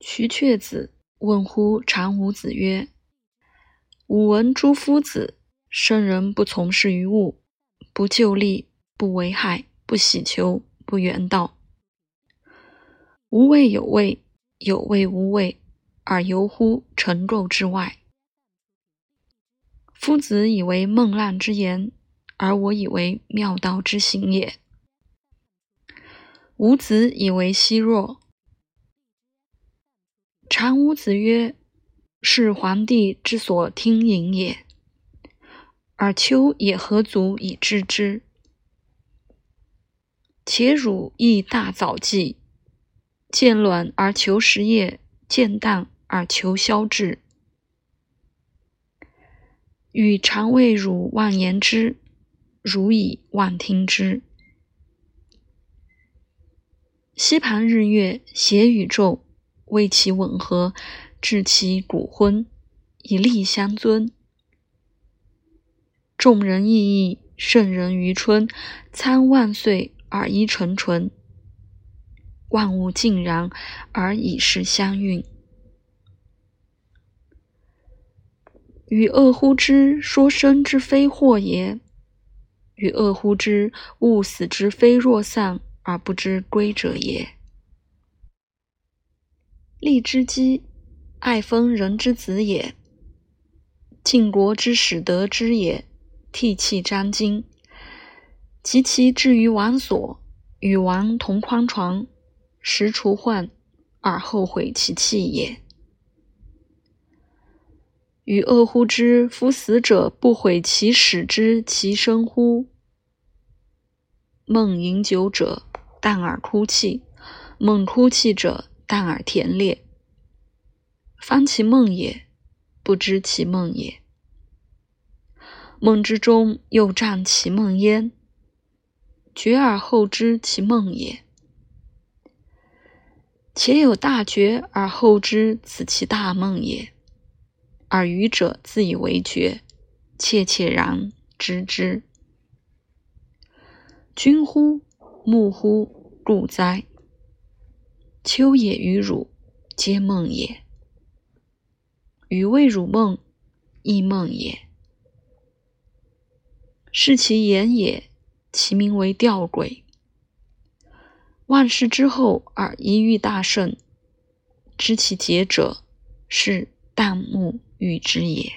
徐阙子问乎常武子曰：“吾闻诸夫子，圣人不从事于物，不就利，不为害，不喜求，不远道。无畏有畏，有畏无畏，而游乎尘垢之外。夫子以为孟浪之言，而我以为妙道之行也。吾子以为奚若？”常武子曰：“是皇帝之所听盈也。而丘也何足以知之？且汝亦大早计，见卵而求食液，见蛋而求消滞。与常谓汝妄言之，汝以妄听之。吸盘日月，谐宇宙。”为其吻合，致其骨昏，以利相尊。众人异义，圣人于春，参万岁而一成纯。万物尽然而以是相运。与恶乎之说生之非祸也，与恶乎之物死之非若丧而不知归者也。利之基，爱封人之子也；晋国之始得之也，涕泣沾巾，及其至于王所，与王同宽床，食除患，而后悔其弃也。与恶乎之夫死者不悔其始之其生乎？梦饮酒者，淡而哭泣；梦哭泣者。淡而甜烈，方其梦也，不知其梦也。梦之中又占其梦焉，觉而后知其梦也。且有大觉而后知此其大梦也，而愚者自以为觉，切切然知之。君乎？木乎？故哉？秋也与汝，皆梦也。予谓汝梦，亦梦也。是其言也，其名为吊诡。万事之后而一遇大圣，知其节者，是旦暮遇之也。